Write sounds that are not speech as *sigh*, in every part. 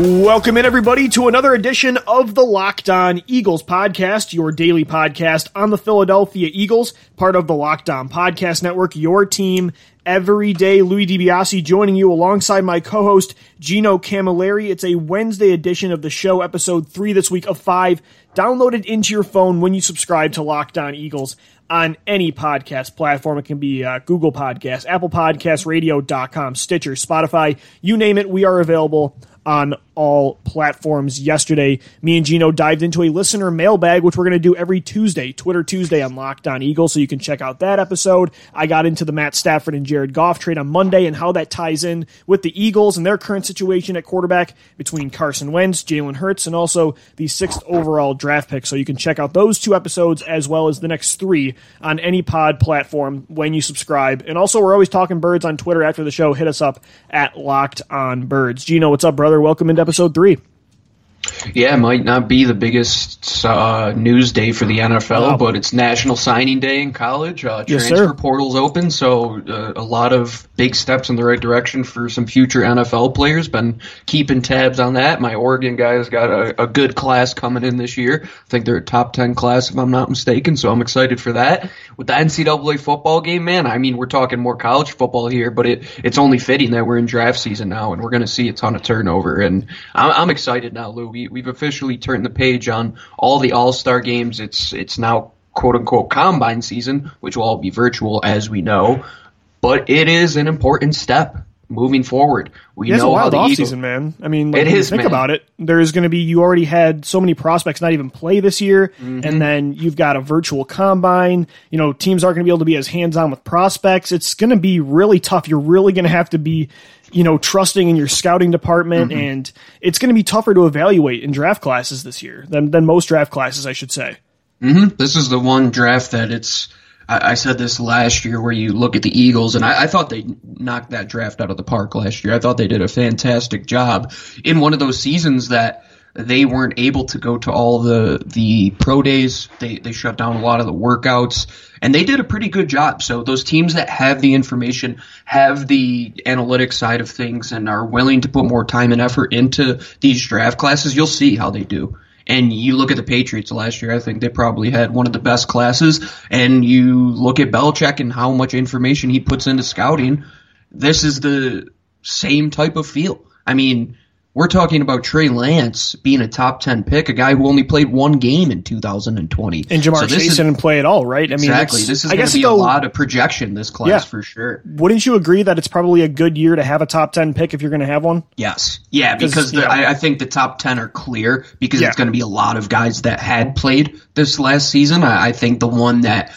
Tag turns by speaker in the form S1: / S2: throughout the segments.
S1: Welcome in, everybody, to another edition of the Locked On Eagles podcast, your daily podcast on the Philadelphia Eagles, part of the Locked On Podcast Network, your team every day. Louis DiBiase joining you alongside my co host, Gino Camilleri. It's a Wednesday edition of the show, episode three this week of five, downloaded into your phone when you subscribe to Locked On Eagles on any podcast platform. It can be uh, Google Podcasts, Apple Podcasts, Radio.com, Stitcher, Spotify, you name it, we are available on all platforms yesterday. Me and Gino dived into a listener mailbag, which we're going to do every Tuesday, Twitter Tuesday on Locked On Eagles, so you can check out that episode. I got into the Matt Stafford and Jared Goff trade on Monday and how that ties in with the Eagles and their current situation at quarterback between Carson Wentz, Jalen Hurts, and also the sixth overall draft pick. So you can check out those two episodes as well as the next three on any pod platform when you subscribe. And also, we're always talking birds on Twitter after the show. Hit us up at Locked On Birds. Gino, what's up, brother? Welcome into episode three.
S2: Yeah, it might not be the biggest uh, news day for the NFL, wow. but it's National Signing Day in college. Uh,
S1: yes,
S2: transfer
S1: sir.
S2: portal's open, so uh, a lot of big steps in the right direction for some future NFL players. Been keeping tabs on that. My Oregon guys got a, a good class coming in this year. I think they're a top ten class if I'm not mistaken, so I'm excited for that. With the NCAA football game, man, I mean we're talking more college football here, but it it's only fitting that we're in draft season now, and we're going to see a ton of turnover, and I'm, I'm excited now, Lou. We, we've officially turned the page on all the All Star games. It's it's now quote unquote combine season, which will all be virtual as we know. But it is an important step moving forward. We know
S1: a wild
S2: how the
S1: offseason,
S2: Eagles,
S1: man. I mean, like,
S2: It is,
S1: think
S2: man.
S1: about it. There's going to be you already had so many prospects not even play this year,
S2: Mm-hmm.
S1: and then you've got a virtual combine. You know, teams aren't going to be able to be as hands on with prospects. It's going to be really tough. You're really going to have to be, you know, trusting in your scouting department,
S2: Mm-hmm.
S1: and it's going to be tougher to evaluate in draft classes this year than than most draft classes, I should say.
S2: This is the one draft that it's. I, I said this last year, where you look at the Eagles, and I, I thought they knocked that draft out of the park last year. I thought they did a fantastic job in one of those seasons that they weren't able to go to all the the pro days. They they shut down a lot of the workouts, and they did a pretty good job. So those teams that have the information, have the analytics side of things, and are willing to put more time and effort into these draft classes, you'll see how they do. And you look at the Patriots last year, I think they probably had one of the best classes. And you look at Belichick and how much information he puts into scouting. This is the same type of feel. I mean, we're talking about Trey Lance being a top 10 pick, a guy who only played one game in 2020.
S1: And Ja'Marr
S2: So this
S1: Chase
S2: is-
S1: didn't play at all, right? I mean,
S2: Exactly. This is
S1: I
S2: going
S1: guess
S2: to be a lot of projection, this class,
S1: Yeah.
S2: for sure.
S1: Wouldn't you agree that it's probably a good year to have a top ten pick if you're going to have one?
S2: Yes. Yeah, because the,
S1: know-
S2: I, I think the top 10 are clear because
S1: Yeah.
S2: it's going to be a lot of guys that had played this last season. I, I think the one that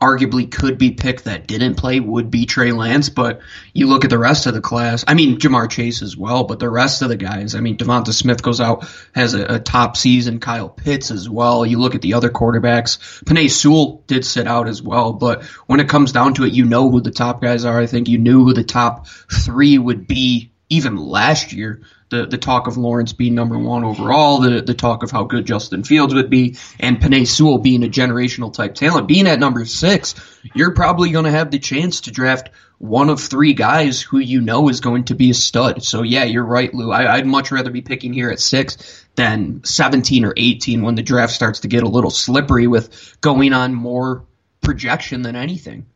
S2: arguably could be picked that didn't play would be Trey Lance, but you look at the rest of the class. I mean, Ja'Marr Chase as well, but the rest of the guys, I mean, DeVonta Smith goes out, has a, a top season, Kyle Pitts as well. You look at the other quarterbacks. Penei Sewell did sit out as well, but when it comes down to it, you know who the top guys are. I think you knew who the top three would be even last year. The the talk of Lawrence being number one overall, the the talk of how good Justin Fields would be, and Penei Sewell being a generational type talent, being at number six, you're probably going to have the chance to draft one of three guys who you know is going to be a stud. So yeah, you're right, Lou. I, I'd much rather be picking here at six than 17 or 18 when the draft starts to get a little slippery with going on more projection than anything.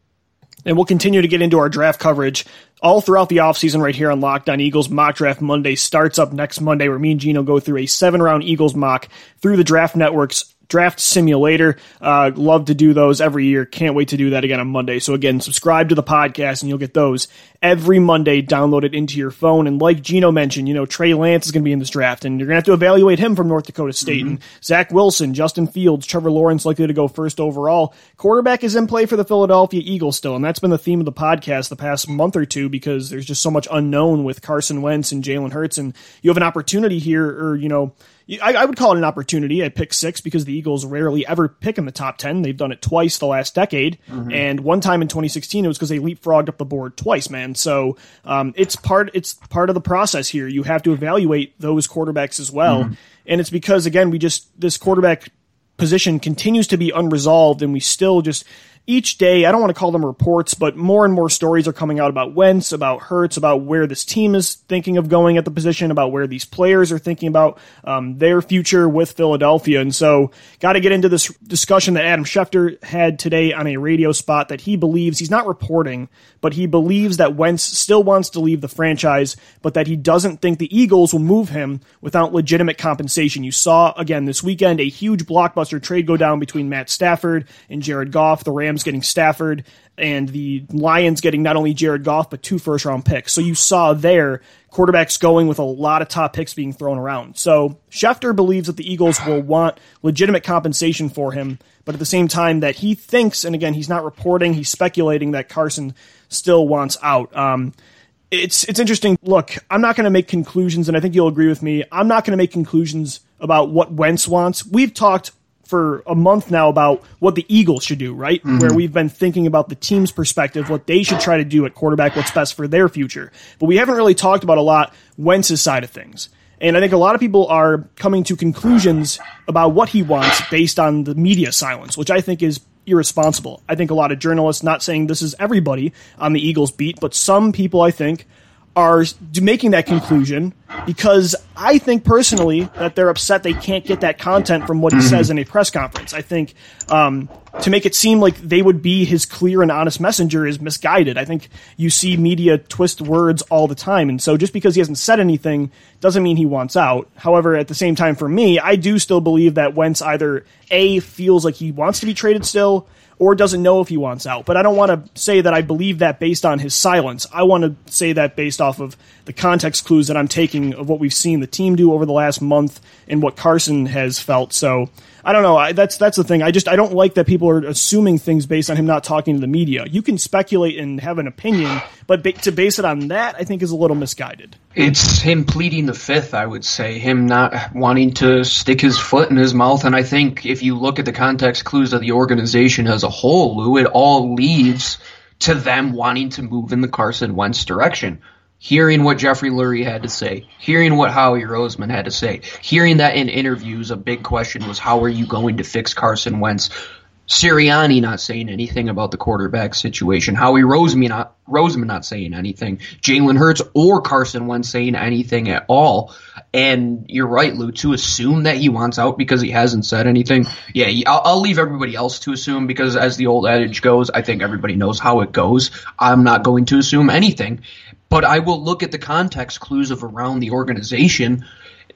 S1: And we'll continue to get into our draft coverage all throughout the offseason right here on Locked On Eagles. Mock Draft Monday starts up next Monday where me and Gino go through a seven round Eagles mock through the Draft Network's draft simulator. Uh, love to do those every year. Can't wait to do that again on Monday. So again, subscribe to the podcast and you'll get those every Monday downloaded into your phone. And like Gino mentioned, you know, Trey Lance is going to be in this draft and you're going to have to evaluate him from North Dakota State and Zach Wilson, Justin Fields, Trevor Lawrence likely to go first overall. Quarterback is in play for the Philadelphia Eagles still. And that's been the theme of the podcast the past month or two because there's just so much unknown with Carson Wentz and Jalen Hurts. And you have an opportunity here or, you know, I, I, would call it an opportunity at pick six because the Eagles rarely ever pick in the top 10. They've done it twice the last decade. Mm-hmm. And one time in 2016, it was because they leapfrogged up the board twice, man. So um, it's part it's part of the process here. You have to evaluate those quarterbacks as well. Mm-hmm. And it's because, again, we just, this quarterback position continues to be unresolved and we still just each day, I don't want to call them reports, but more and more stories are coming out about Wentz, about Hurts, about where this team is thinking of going at the position, about where these players are thinking about um, their future with Philadelphia. And so, got to get into this discussion that Adam Schefter had today on a radio spot that he believes he's not reporting, but he believes that Wentz still wants to leave the franchise, but that he doesn't think the Eagles will move him without legitimate compensation. You saw again this weekend a huge blockbuster trade go down between Matt Stafford and Jared Goff. The Rams getting Stafford and the Lions getting not only Jared Goff but two first round picks. So you saw there quarterbacks going with a lot of top picks being thrown around. So Schefter believes that the Eagles will want legitimate compensation for him, but at the same time that he thinks, and again he's not reporting, he's speculating that Carson still wants out. Um, it's it's interesting. Look, I'm not going to make conclusions, and I think you'll agree with me. I'm not going to make conclusions about what Wentz wants. We've talked for a month now about what the Eagles should do, right? Mm-hmm. Where we've been thinking about the team's perspective, what they should try to do at quarterback, what's best for their future. But we haven't really talked about a lot Wentz's side of things. And I think a lot of people are coming to conclusions about what he wants based on the media silence, which I think is irresponsible. I think a lot of journalists, not saying this is everybody on the Eagles beat, but some people I think are making that conclusion because I think personally that they're upset they can't get that content from what he says in a press conference. I think um, to make it seem like they would be his clear and honest messenger is misguided. I think you see media twist words all the time, and so just because he hasn't said anything doesn't mean he wants out. However, at the same time, for me, I do still believe that Wentz either a feels like he wants to be traded still or doesn't know if he wants out. But I don't want to say that I believe that based on his silence. I want to say that based off of the context clues that I'm taking of what we've seen the team do over the last month and what Carson has felt. So I don't know. I, that's that's the thing. I just I don't like that people are assuming things based on him not talking to the media. You can speculate and have an opinion, but ba- to base it on that, I think is a little misguided.
S2: It's him pleading the fifth. I would say him not wanting to stick his foot in his mouth. And I think if you look at the context clues of the organization as a whole, Lou, it all leads to them wanting to move in the Carson Wentz direction hearing what Jeffrey Lurie had to say, hearing what Howie Roseman had to say, hearing that in interviews, a big question was how are you going to fix Carson Wentz? Sirianni not saying anything about the quarterback situation. Howie Roseman not, Roseman not saying anything. Jalen Hurts or Carson Wentz saying anything at all. And you're right, Lou, to assume that he wants out because he hasn't said anything. Yeah, I'll, I'll leave everybody else to assume because as the old adage goes, I think everybody knows how it goes. I'm not going to assume anything but I will look at the context clues of around the organization.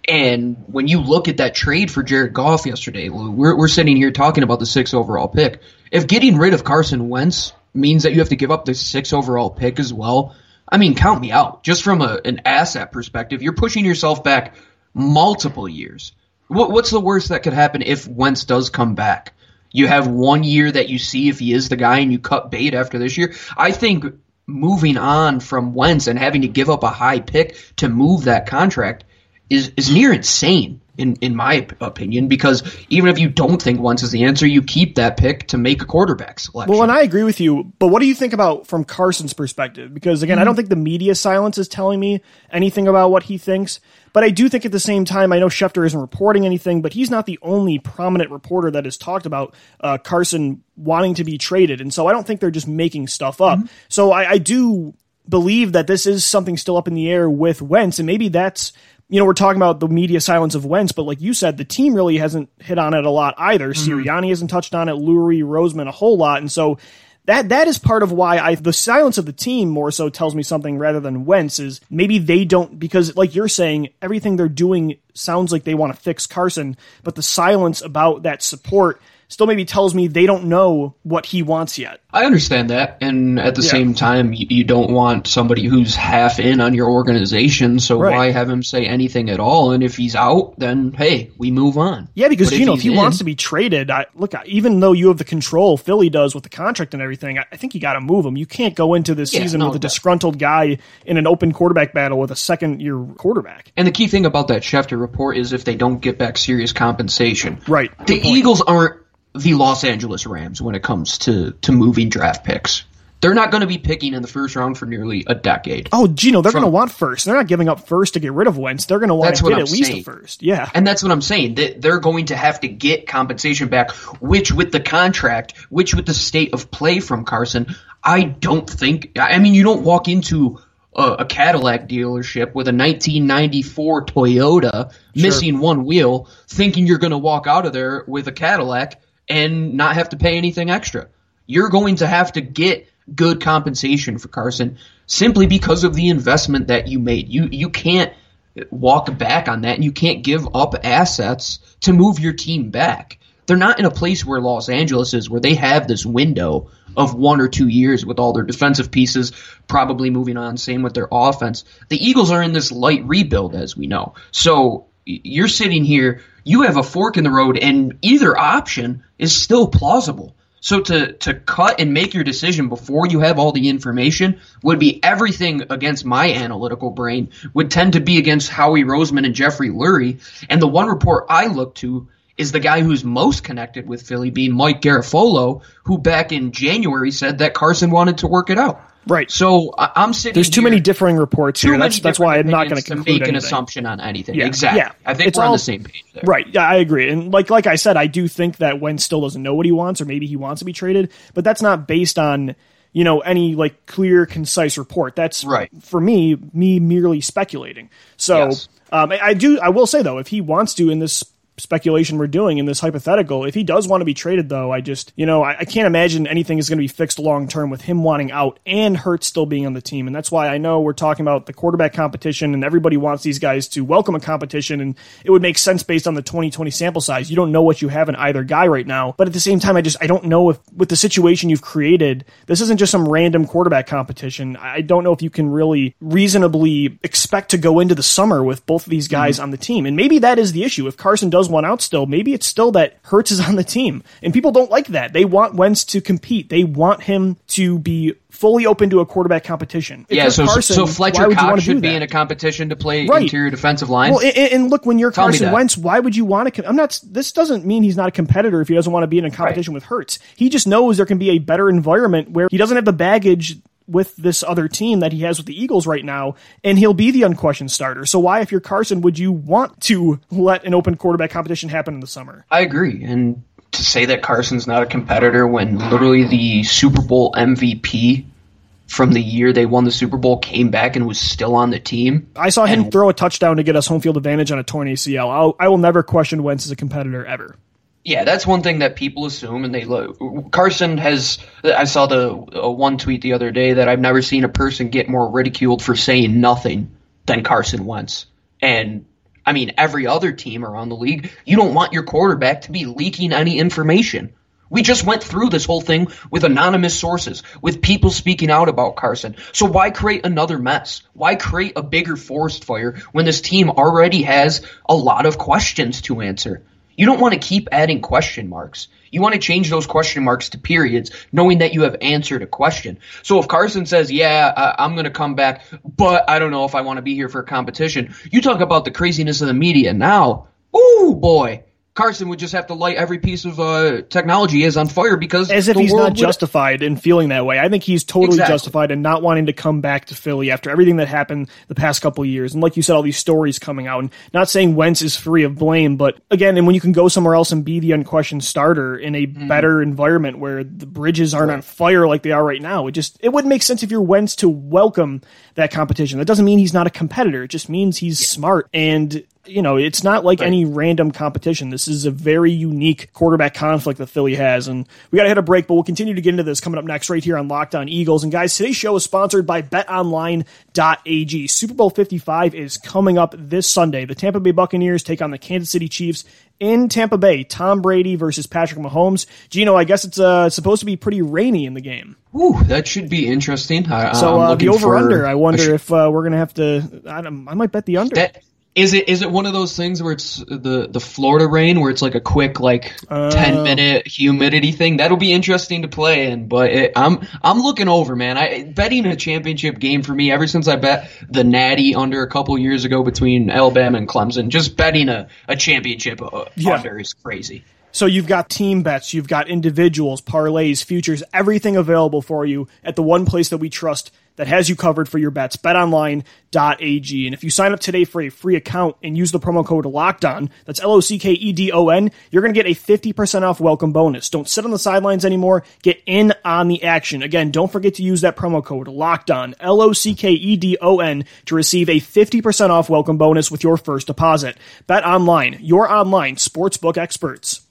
S2: And when you look at that trade for Jared Goff yesterday, we're, we're sitting here talking about the six overall pick. If getting rid of Carson Wentz means that you have to give up the six overall pick as well, I mean, count me out. Just from a, an asset perspective, you're pushing yourself back multiple years. What, what's the worst that could happen if Wentz does come back? You have one year that you see if he is the guy and you cut bait after this year. I think moving on from Wentz and having to give up a high pick to move that contract is is near insane in in my opinion because even if you don't think Wentz is the answer, you keep that pick to make a quarterback selection.
S1: Well, and I agree with you, but what do you think about from Carson's perspective? Because again, mm-hmm. I don't think the media silence is telling me anything about what he thinks. But I do think at the same time, I know Schefter isn't reporting anything, but he's not the only prominent reporter that has talked about uh, Carson wanting to be traded. And so I don't think they're just making stuff up. Mm-hmm. So I, I do believe that this is something still up in the air with Wentz, and maybe that's you know, we're talking about the media silence of Wentz, but like you said, the team really hasn't hit on it a lot either. Mm-hmm. Sirianni hasn't touched on it, Lurie, Roseman a whole lot, and so that that is part of why I the silence of the team more so tells me something rather than Wentz is maybe they don't because like you're saying everything they're doing sounds like they want to fix Carson, but the silence about that support still maybe tells me they don't know what he wants yet.
S2: I understand that, and at the
S1: Yeah.
S2: same time, you, you don't want somebody who's half in on your organization. So
S1: Right.
S2: why have him say anything at all? And if he's out, then hey, we move on.
S1: Yeah, because
S2: But
S1: you know, if he
S2: in-
S1: wants to be traded, I, look, even though you have the control, Philly does with the contract and everything. I, I think you got to move him. You can't go into this
S2: Yeah,
S1: season
S2: no,
S1: with a disgruntled guy in an open quarterback battle with a second-year quarterback.
S2: And the key thing about that Schefter report is if they don't get back serious compensation.
S1: Right.
S2: The. Eagles aren't the Los Angeles Rams when it comes to, to moving draft picks. They're not going to be picking in the first round for nearly a decade.
S1: Oh, Gino, they're going to want first. They're not giving up first to get rid of Wentz. They're going to want to get
S2: I'm
S1: at least a first. Yeah.
S2: And that's what I'm saying. That they're going to have to get compensation back, which with the contract, which with the state of play from Carson, I don't think. I mean, you don't walk into a, a Cadillac dealership with a 1994 Toyota missing one wheel, thinking you're going to walk out of there with a Cadillac and not have to pay anything extra. You're going to have to get good compensation for Carson simply because of the investment that you made. You you can't walk back on that and you can't give up assets to move your team back. They're not in a place where Los Angeles is where they have this window of one or two years with all their defensive pieces probably moving on. Same with their offense. The Eagles are in this light rebuild, as we know. So you're sitting here, you have a fork in the road, and either option is still plausible. So to, to cut and make your decision before you have all the information would be everything against my analytical brain, would tend to be against Howie Roseman and Jeffrey Lurie. And the one report I look to is the guy who's most connected with Philly being Mike Garafolo, who back in January said that Carson wanted to work it out.
S1: Right.
S2: So I, I'm sitting.
S1: There's too
S2: here-
S1: many differing reports here. That's that's why I'm not going to
S2: make an assumption on anything.
S1: Yeah,
S2: Exactly.
S1: yeah.
S2: I think
S1: It's
S2: we're on the same page there.
S1: Right. Yeah, I agree. And like like I said, I do think that Wentz still doesn't know what he wants, or maybe he wants to be traded, but that's not based on you know any like clear, concise report. That's
S2: Right.
S1: for me, me merely speculating. So
S2: Yes.
S1: um, I, I do. I will say though, if he wants to in this speculation we're doing in this hypothetical, if he does want to be traded though, I just you know I, I can't imagine anything is going to be fixed long term with him wanting out and Hurts still being on the team, and that's why I know we're talking about the quarterback competition, and everybody wants these guys to welcome a competition, and it would make sense based on the 2020 sample size. You don't know what you have in either guy right now, but at the same time, I just I don't know if with the situation you've created, this isn't just some random quarterback competition. I don't know if you can really reasonably expect to go into the summer with both of these guys mm-hmm. on the team, and maybe that is the issue. If Carson does one out still, maybe it's still that Hurts is on the team, and people don't like that. They want Wentz to compete. They want him to be fully open to a quarterback competition. If
S2: Yeah, so
S1: Carson,
S2: so Fletcher Cox should be in a competition to play
S1: Right.
S2: interior defensive line.
S1: Well, and, and look, when you're
S2: Tell
S1: Carson. Wentz, why would you want to? I'm not. This doesn't mean he's not a competitor if he doesn't want to be in a competition with Hurts. He just knows there can be a better environment where he doesn't have the baggage with this other team that he has with the Eagles right now, and he'll be the unquestioned starter. So why, if you're Carson, would you want to let an open quarterback competition happen in the summer?
S2: I agree. And to say that Carson's not a competitor when literally the Super Bowl MVP from the year they won the Super Bowl came back and was still on the team.
S1: I saw him
S2: And-
S1: throw a touchdown to get us home field advantage on a torn ACL. I'll, I will never question Wentz as a competitor ever.
S2: Yeah, that's one thing that people assume, and they look. Carson has. I saw the uh, one tweet the other day that I've never seen a person get more ridiculed for saying nothing than Carson Wentz. And I mean, every other team around the league, you don't want your quarterback to be leaking any information. We just went through this whole thing with anonymous sources, with people speaking out about Carson. So why create another mess? Why create a bigger forest fire when this team already has a lot of questions to answer? You don't want to keep adding question marks. You want to change those question marks to periods, knowing that you have answered a question. So if Carson says, "Yeah, uh, I'm going to come back, but I don't know if I want to be here for a competition," you talk about the craziness of the media now. Ooh boy, Carson would just have to light every piece of uh, technology is on fire because
S1: as if he's not justified in feeling that way. I think he's totally
S2: Exactly.
S1: justified in not wanting to come back to Philly after everything that happened the past couple of years. And like you said, all these stories coming out. And not saying Wentz is free of blame, but again, and when you can go somewhere else and be the unquestioned starter in a
S2: Mm-hmm.
S1: better environment where the bridges aren't on fire like they are right now, it just it wouldn't make sense if you're Wentz to welcome that competition. That doesn't mean he's not a competitor. It just means he's smart and you know, it's not like any random competition. This is a very unique quarterback conflict that Philly has. And we got to hit a break, but we'll continue to get into this coming up next right here on Locked On Eagles. And guys, today's show is sponsored by betonline.ag. Super Bowl 55 is coming up this Sunday. The Tampa Bay Buccaneers take on the Kansas City Chiefs in Tampa Bay, Tom Brady versus Patrick Mahomes. Gino, I guess it's uh, supposed to be pretty rainy in the game.
S2: Ooh, that should be interesting. I,
S1: so uh, the over under, I wonder
S2: sh-
S1: if uh, we're gonna have to. I, I, might bet the under.
S2: That, is it is it one of those things where it's the the Florida rain where it's like a quick like uh, ten minute humidity thing? That'll be interesting to play in. But it, I'm I'm looking over, man. I betting a championship game for me ever since I bet the Natty under a couple years ago between Alabama and Clemson. Just betting a a championship uh, yeah. under is crazy.
S1: So you've got team bets, you've got individuals, parlays, futures, everything available for you at the one place that we trust that has you covered for your bets, betonline.ag. And if you sign up today for a free account and use the promo code LOCKEDON, that's L-O-C-K-E-D-O-N, you're going to get a 50% off welcome bonus. Don't sit on the sidelines anymore. Get in on the action. Again, don't forget to use that promo code LOCKEDON, L-O-C-K-E-D-O-N, to receive a 50% off welcome bonus with your first deposit. Bet online, your online sportsbook experts.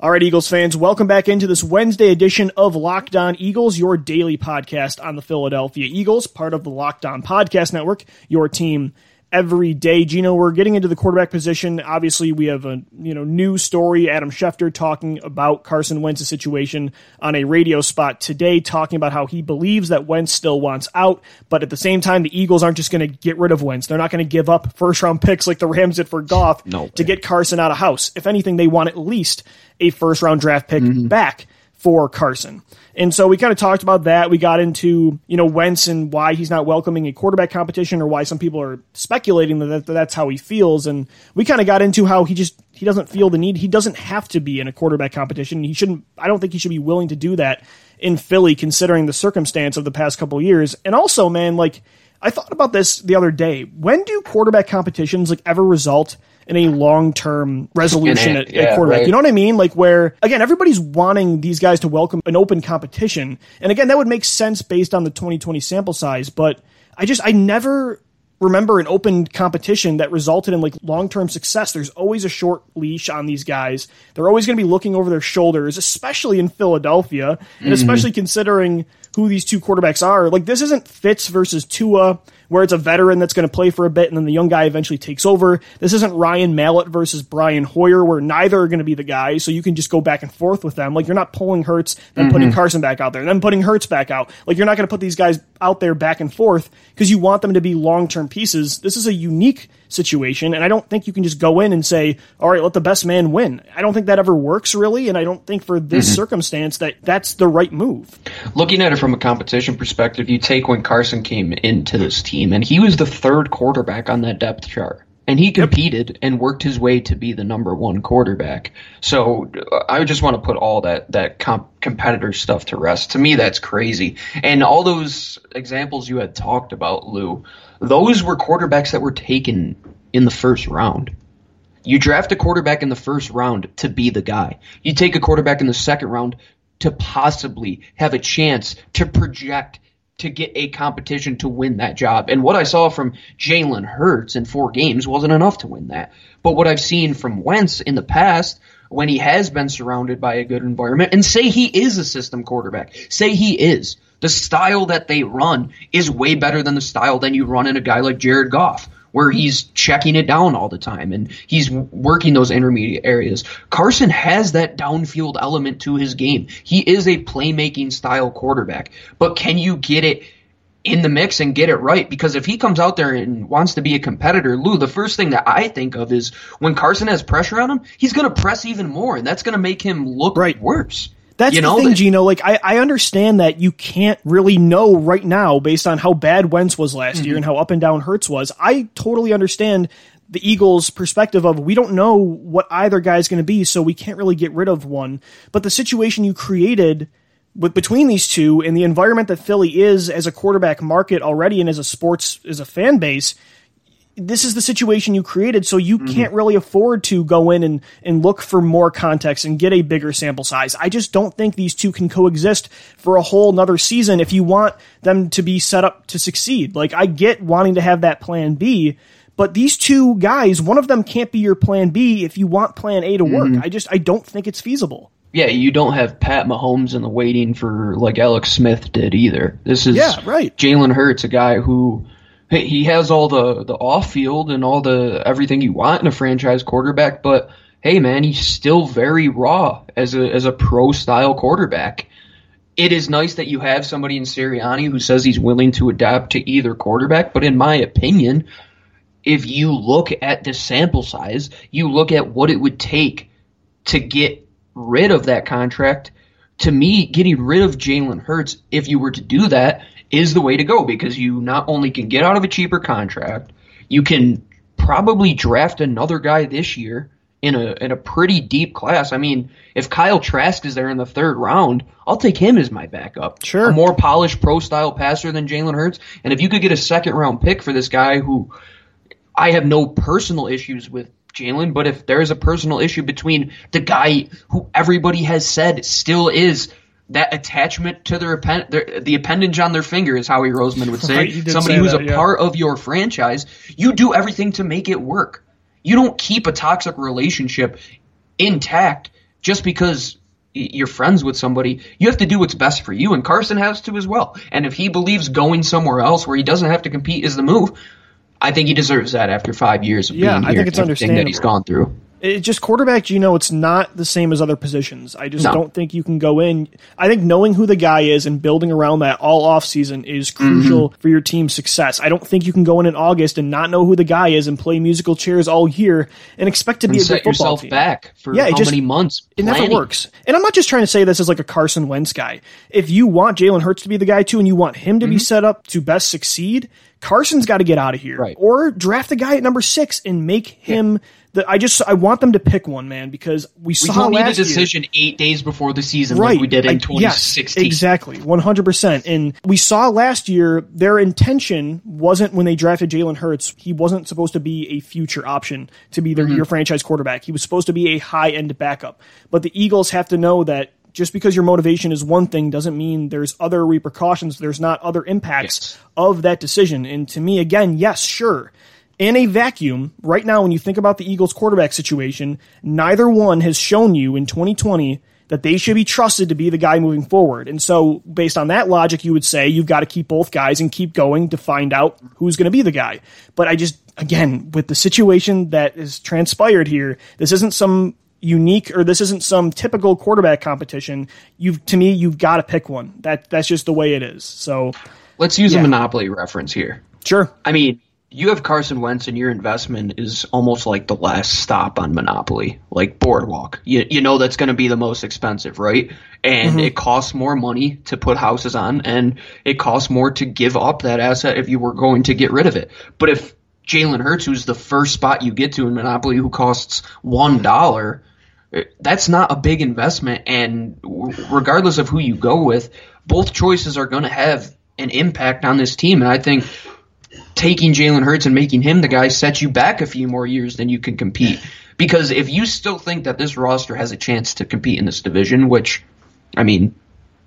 S1: All right, Eagles fans, welcome back into this Wednesday edition of Locked On Eagles, your daily podcast on the Philadelphia Eagles, part of the Locked On Podcast Network, your team every day. Gino, we're getting into the quarterback position. Obviously, we have a you know new story. Adam Schefter talking about Carson Wentz's situation on a radio spot today, talking about how he believes that Wentz still wants out, but at the same time, the Eagles aren't just going to get rid of Wentz. They're not going to give up first round picks like the Rams did for Goff no to get Carson out of house. If anything, they want at least a first round draft pick mm-hmm. back for Carson. And so we kind of talked about that. We got into, you know, Wentz and why he's not welcoming a quarterback competition or why some people are speculating that that's how he feels. And we kind of got into how he just, he doesn't feel the need. He doesn't have to be in a quarterback competition. He shouldn't, I don't think he should be willing to do that in Philly considering the circumstance of the past couple years. And also, man, like, I thought about this the other day. When do quarterback competitions like ever result in a long term resolution at, yeah, at, quarterback. Right. You know what I mean? Like where again, everybody's wanting these guys to welcome an open competition, and again, that would make sense based on the 2020 sample size. But I just I never remember an open competition that resulted in like long-term success. There's always a short leash on these guys. They're always going to be looking over their shoulders, especially in Philadelphia, and mm-hmm. especially considering who these two quarterbacks are. Like this isn't Fitz versus Tua where it's a veteran that's going to play for a bit and then the young guy eventually takes over. This isn't Ryan Mallett versus Brian Hoyer where neither are going to be the guy, so you can just go back and forth with them. Like you're not pulling Hurts, then mm-hmm. putting Carson back out there, and then putting Hurts back out. Like you're not going to put these guys out there back and forth because you want them to be long term pieces. This is a unique situation, and I don't think you can just go in and say, "All right, let the best man win." I don't think that ever works really, and I don't think for this mm-hmm. circumstance that that's the right move.
S2: Looking at it from a competition perspective, you take when Carson came into this team, and he was the third quarterback on that depth chart. And he competed yep. and worked his way to be the number one quarterback. So I just want to put all that that comp- competitor stuff to rest. To me, that's crazy. And all those examples you had talked about, Lou, those were quarterbacks that were taken in the first round. You draft a quarterback in the first round to be the guy. You take a quarterback in the second round to possibly have a chance to project to get a competition to win that job. And what I saw from Jalen Hurts in four games wasn't enough to win that. But what I've seen from Wentz in the past, when he has been surrounded by a good environment, and say he is a system quarterback, say he is, the style that they run is way better than the style than you run in a guy like Jared Goff, where he's checking it down all the time and he's working those intermediate areas. Carson has that downfield element to his game. He is a playmaking style quarterback, but can you get it in the mix and get it right. Because if he comes out there and wants to be a competitor, Lou, the first thing that I think of is when Carson has pressure on him, he's going to press even more, and that's going to make him look right. worse.
S1: That's
S2: you
S1: the
S2: know,
S1: thing, Gino. Like, I, I understand that you can't really know right now based on how bad Wentz was last mm-hmm. year and how up and down Hurts was. I totally understand the Eagles' perspective of we don't know what either guy's going to be, so we can't really get rid of one. But the situation you created with between these two and the environment that Philly is as a quarterback market already and as a sports as a fan base, this is the situation you created, so you mm-hmm. can't really afford to go in and, and look for more context and get a bigger sample size. I just don't think these two can coexist for a whole nother season if you want them to be set up to succeed. Like, I get wanting to have that plan B, but these two guys, one of them can't be your plan B if you want plan A to work. Mm-hmm. I just, I don't think it's feasible.
S2: Yeah, you don't have Pat Mahomes in the waiting for like Alex Smith did either. This is
S1: yeah, right.
S2: Jalen Hurts, a guy who he has all the the off field and all the everything you want in a franchise quarterback, but hey man, he's still very raw as a as a pro style quarterback. It is nice that you have somebody in Sirianni who says he's willing to adapt to either quarterback, but in my opinion, if you look at the sample size, you look at what it would take to get rid of that contract. To me, getting rid of Jalen Hurts, if you were to do that, is the way to go because you not only can get out of a cheaper contract, you can probably draft another guy this year in a in a pretty deep class. I mean, if Kyle Trask is there in the third round, I'll take him as my backup.
S1: Sure.
S2: A more polished pro style passer than Jalen Hurts. And if you could get a second round pick for this guy who I have no personal issues with Jalen, but if there is a personal issue between the guy who everybody has said still is that attachment to their, their the appendage on their finger is Howie Roseman would say. *laughs*
S1: Right,
S2: Somebody
S1: say
S2: who's
S1: that,
S2: a
S1: yeah.
S2: part of your franchise, you do everything to make it work. You don't keep a toxic relationship intact just because you're friends with somebody. You have to do what's best for you, and Carson has to as well. And if he believes going somewhere else where he doesn't have to compete is the move, I think he deserves that after five years of
S1: Yeah,
S2: being
S1: I think it's
S2: understandable that he's gone through.
S1: It just quarterback, you know, it's not the same as other positions. I just
S2: No.
S1: don't think you can go in. I think knowing who the guy is and building around that all off season is crucial
S2: Mm-hmm.
S1: for your team's success. I don't think you can go in in August and not know who the guy is and play musical chairs all year and expect to be
S2: And
S1: a good
S2: set
S1: football
S2: yourself
S1: team.
S2: back for
S1: Yeah, it
S2: how
S1: just-
S2: many months?
S1: It never works. And I'm not just trying to say this as like a Carson Wentz guy. If you want Jalen Hurts to be the guy too, and you want him to be set up to best succeed, Carson's got to get out of here,
S2: Right.
S1: or draft a guy at number six and make him. The, I just I want them to pick one man because we
S2: We
S1: saw
S2: don't need a
S1: last year-
S2: decision eight days before the season
S1: right
S2: like we did in
S1: I-
S2: 2016.
S1: Yes, exactly, one hundred percent. And we saw last year their intention wasn't when they drafted Jalen Hurts. He wasn't supposed to be a future option to be their, mm-hmm. your franchise quarterback. He was supposed to be a high end backup. But the Eagles have to know that. Just because your motivation is one thing doesn't mean there's other repercussions. There's not other impacts
S2: Yes.
S1: of that decision. And to me, again, yes, sure. In a vacuum, right now, when you think about the Eagles quarterback situation, neither one has shown you in 2020 that they should be trusted to be the guy moving forward. And so, based on that logic, you would say you've got to keep both guys and keep going to find out who's going to be the guy. But I just, again, with the situation that has transpired here, this isn't some unique or this isn't some typical quarterback competition. You've to me, you've got to pick one. That that's just the way it is. So,
S2: Let's use
S1: Yeah.
S2: a monopoly reference here.
S1: sure.
S2: I mean, you have Carson Wentz, and your investment is almost like the last stop on Monopoly, like Boardwalk. You, you know that's going to be the most expensive, right? And mm-hmm. it costs more money to put houses on, and it costs more to give up that asset if you were going to get rid of it. But if Jalen Hurts, who's the first spot you get to in Monopoly, who costs one dollar, eh, that's not a big investment. And regardless of who you go with, both choices are going to have an impact on this team. And I think taking Jalen Hurts and making him the guy sets you back a few more years than you can compete. Because if you still think that this roster has a chance to compete in this division, which, I mean,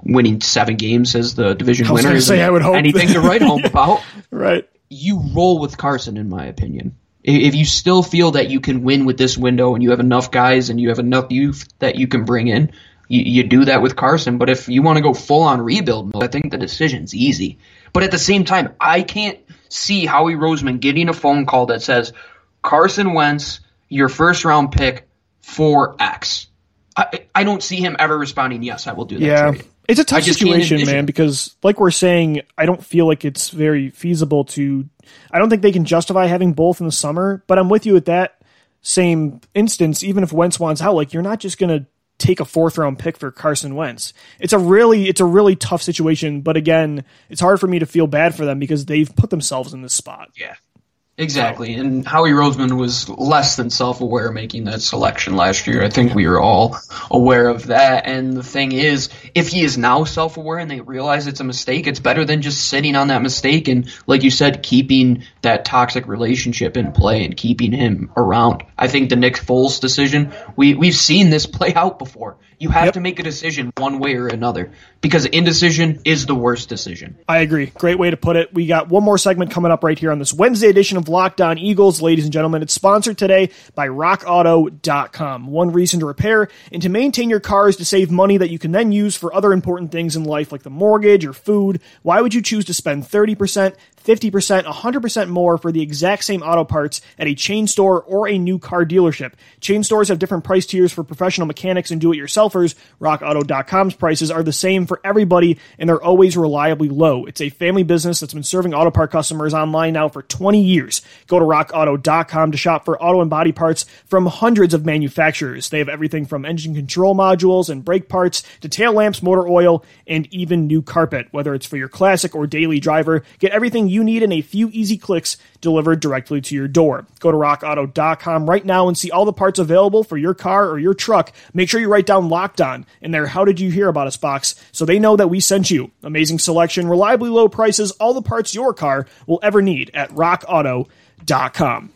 S2: winning seven games as the division winner is
S1: say, I would hope
S2: anything to write home *laughs* about
S1: Right.
S2: you roll with Carson, in my opinion. If you still feel that you can win with this window and you have enough guys and you have enough youth that you can bring in, you, you do that with Carson. But if you want to go full on rebuild mode, I think the decision's easy. But at the same time, I can't see Howie Roseman getting a phone call that says, Carson Wentz, your first round pick for X. I, I don't see him ever responding, yes, I will do that
S1: Yeah.
S2: trade.
S1: It's a tough situation, man, because like we're saying, I don't feel like it's very feasible to I don't think they can justify having both in the summer, but I'm with you at that same instance, even if Wentz wants out, like you're not just gonna take a fourth round pick for Carson Wentz. It's a really it's a really tough situation, but again, it's hard for me to feel bad for them because they've put themselves in this spot.
S2: Yeah. Exactly. And Howie Roseman was less than self aware making that selection last year. I think we were all aware of that. And the thing is, if he is now self aware and they realize it's a mistake, it's better than just sitting on that mistake and, like you said, keeping that toxic relationship in play and keeping him around. I think the Nick Foles decision, we, we've seen this play out before. You have
S1: Yep.
S2: to make a decision one way or another because indecision is the worst decision.
S1: I agree. Great way to put it. We got one more segment coming up right here on this Wednesday edition of Locked On Eagles. Ladies and gentlemen, it's sponsored today by RockAuto.com. One reason to repair and to maintain your car is to save money that you can then use for other important things in life like the mortgage or food. Why would you choose to spend 30%, 50%, 100% more for the exact same auto parts at a chain store or a new car dealership. Chain stores have different price tiers for professional mechanics and do-it-yourselfers. RockAuto.com's prices are the same for everybody and they're always reliably low. It's a family business that's been serving auto part customers online now for 20 years. Go to rockauto.com to shop for auto and body parts from hundreds of manufacturers. They have everything from engine control modules and brake parts to tail lamps, motor oil, and even new carpet. Whether it's for your classic or daily driver, get everything you need in a few easy clicks delivered directly to your door. Go to rockauto.com right now and see all the parts available for your car or your truck. Make sure you write down locked on in their how did you hear about us box so they know that we sent you. Amazing selection, reliably low prices, all the parts your car will ever need at rockauto.com.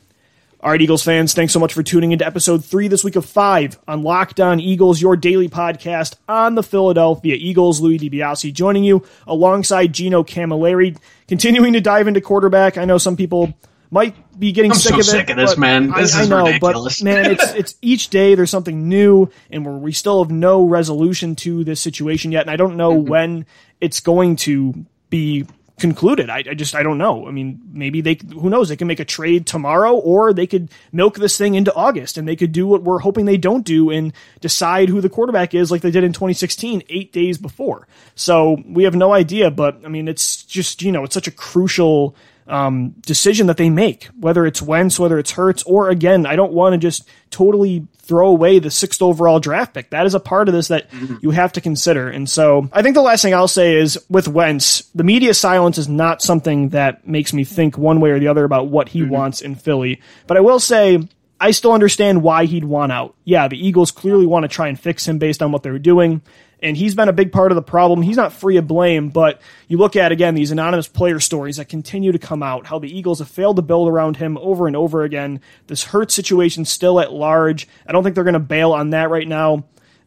S1: All right, Eagles fans, thanks so much for tuning into episode three this week of five on Locked On Eagles, your daily podcast on the Philadelphia Eagles. Louis DiBiase joining you alongside Gino Camilleri, continuing to dive into quarterback. I know some people might be getting
S3: I'm
S1: sick
S3: so
S1: of it.
S3: sick of this, man. This
S1: I,
S3: is
S1: I know,
S3: ridiculous.
S1: but man, it's *laughs* it's each day there's something new, and we're, we still have no resolution to this situation yet, and I don't know
S3: Mm-hmm.
S1: when it's going to be concluded. I, I just I don't know. I mean, maybe they who knows? They can make a trade tomorrow, or they could milk this thing into August, and they could do what we're hoping they don't do and decide who the quarterback is, like they did in 2016, eight days before. So we have no idea. But I mean, it's just you know, it's such a crucial um, decision that they make, whether it's Wentz, whether it's Hurts, or again, I don't want to just totally throw away the sixth overall draft pick. That is a part of this that mm-hmm. you have to consider. And so I think the last thing I'll say is with Wentz, the media silence is not something that makes me think one way or the other about what he mm-hmm. wants in Philly. But I will say, I still understand why he'd want out. Yeah, the Eagles clearly want to try and fix him based on what they're doing. And he's been a big part of the problem. He's not free of blame, but you look at, again, these anonymous player stories that continue to come out, how the Eagles have failed to build around him over and over again. This hurt situation still at large. I don't think they're going to bail on that right now.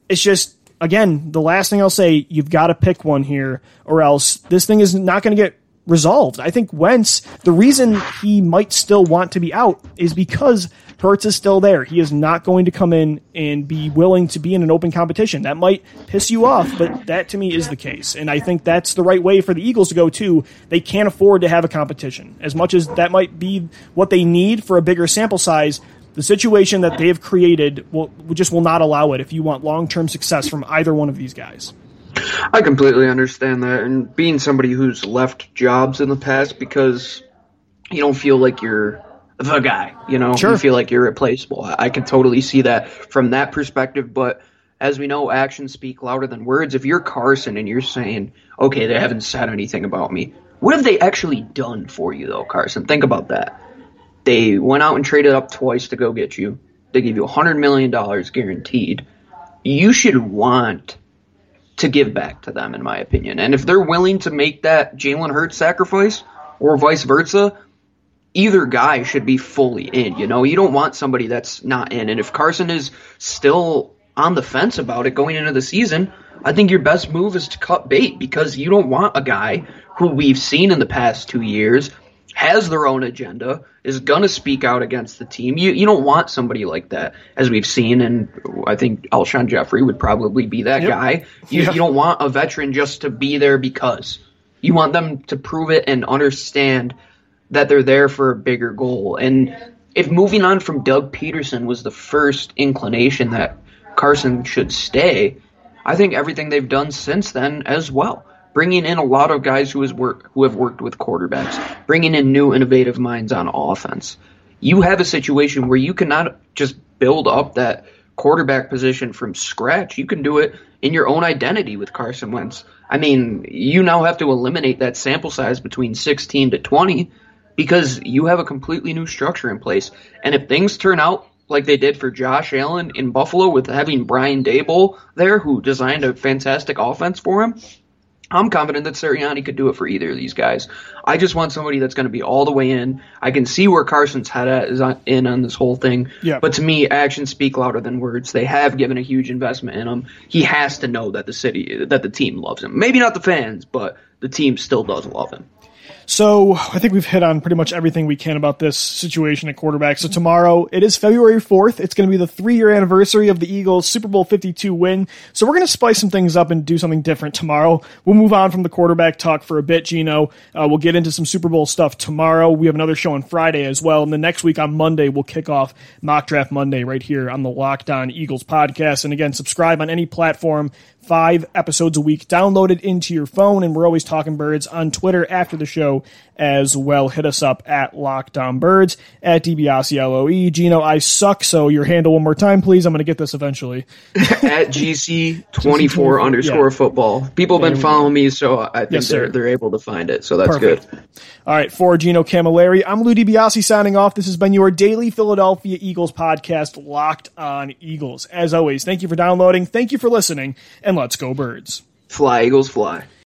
S1: It's just, again, the last thing I'll say, you've got to pick one here, or else this thing is not going to get resolved. I think Wentz, the reason he might still want to be out is because Hurts is still there. He is not going to come in and be willing to be in an open competition. That might piss you off, but that to me is the case. And I think that's the right way for the Eagles to go too. They can't afford to have a competition. As much as that might be what they need for a bigger sample size, the situation that they have created will just will not allow it if you want long-term success from either one of these guys.
S2: I completely understand that, and being somebody who's left jobs in the past because you don't feel like you're the guy, you know,
S1: Sure.
S2: you feel like you're replaceable. I, I can totally see that from that perspective, but as we know, actions speak louder than words. If you're Carson and you're saying, okay, they haven't said anything about me, what have they actually done for you, though, Carson? Think about that. They went out and traded up twice to go get you. They gave you $100 million guaranteed. You should want to give back to them, in my opinion. And if they're willing to make that Jalen Hurts sacrifice or vice versa, either guy should be fully in. You know, you don't want somebody that's not in. And if Carson is still on the fence about it going into the season, I think your best move is to cut bait because you don't want a guy who we've seen in the past two years has their own agenda, is gonna speak out against the team. You you don't want somebody like that, as we've seen, and I think Alshon Jeffery would probably be that
S1: Yep.
S2: guy. You,
S1: Yeah.
S2: you don't want a veteran just to be there because. You want them to prove it and understand that they're there for a bigger goal. And if moving on from Doug Pederson was the first inclination that Carson should stay, I think everything they've done since then as well. Bringing in a lot of guys who has work who have worked with quarterbacks, bringing in new innovative minds on offense. You have a situation where you cannot just build up that quarterback position from scratch. You can do it in your own identity with Carson Wentz. I mean, you now have to eliminate that sample size between 16 to 20 because you have a completely new structure in place. And if things turn out like they did for Josh Allen in Buffalo with having Brian Daboll there, who designed a fantastic offense for him, I'm confident that Sirianni could do it for either of these guys. I just want somebody that's going to be all the way in. I can see where Carson's head at is on, in on this whole thing.
S1: Yeah.
S2: But to me, actions speak louder than words. They have given a huge investment in him. He has to know that the city, that the team loves him. Maybe not the fans, but the team still does love him.
S1: So I think we've hit on pretty much everything we can about this situation at quarterback. So tomorrow it is February 4th. It's going to be the three year anniversary of the Eagles Super Bowl 52 win. So we're going to spice some things up and do something different tomorrow. We'll move on from the quarterback talk for a bit, Gino. Uh, we'll get into some Super Bowl stuff tomorrow. We have another show on Friday as well. And the next week on Monday, we'll kick off Mock Draft Monday right here on the Locked On Eagles podcast. And again, subscribe on any platform five episodes a week downloaded into your phone. And we're always talking birds on Twitter after the show as well. Hit us up at Locked On Birds at DiBiase Gino, I suck. So your handle one more time, please. I'm going to get this eventually. *laughs*
S4: at GC24 underscore
S1: yeah.
S4: football. People have been following me, so I think
S1: Yes,
S4: they're, they're able to find it. So that's
S1: Perfect.
S4: good.
S1: All right, for Gino Camilleri, I'm Lou DiBiase signing off. This has been your daily Philadelphia Eagles podcast, Locked on Eagles. As always, thank you for downloading, thank you for listening, and let's go birds.
S4: Fly, Eagles, fly.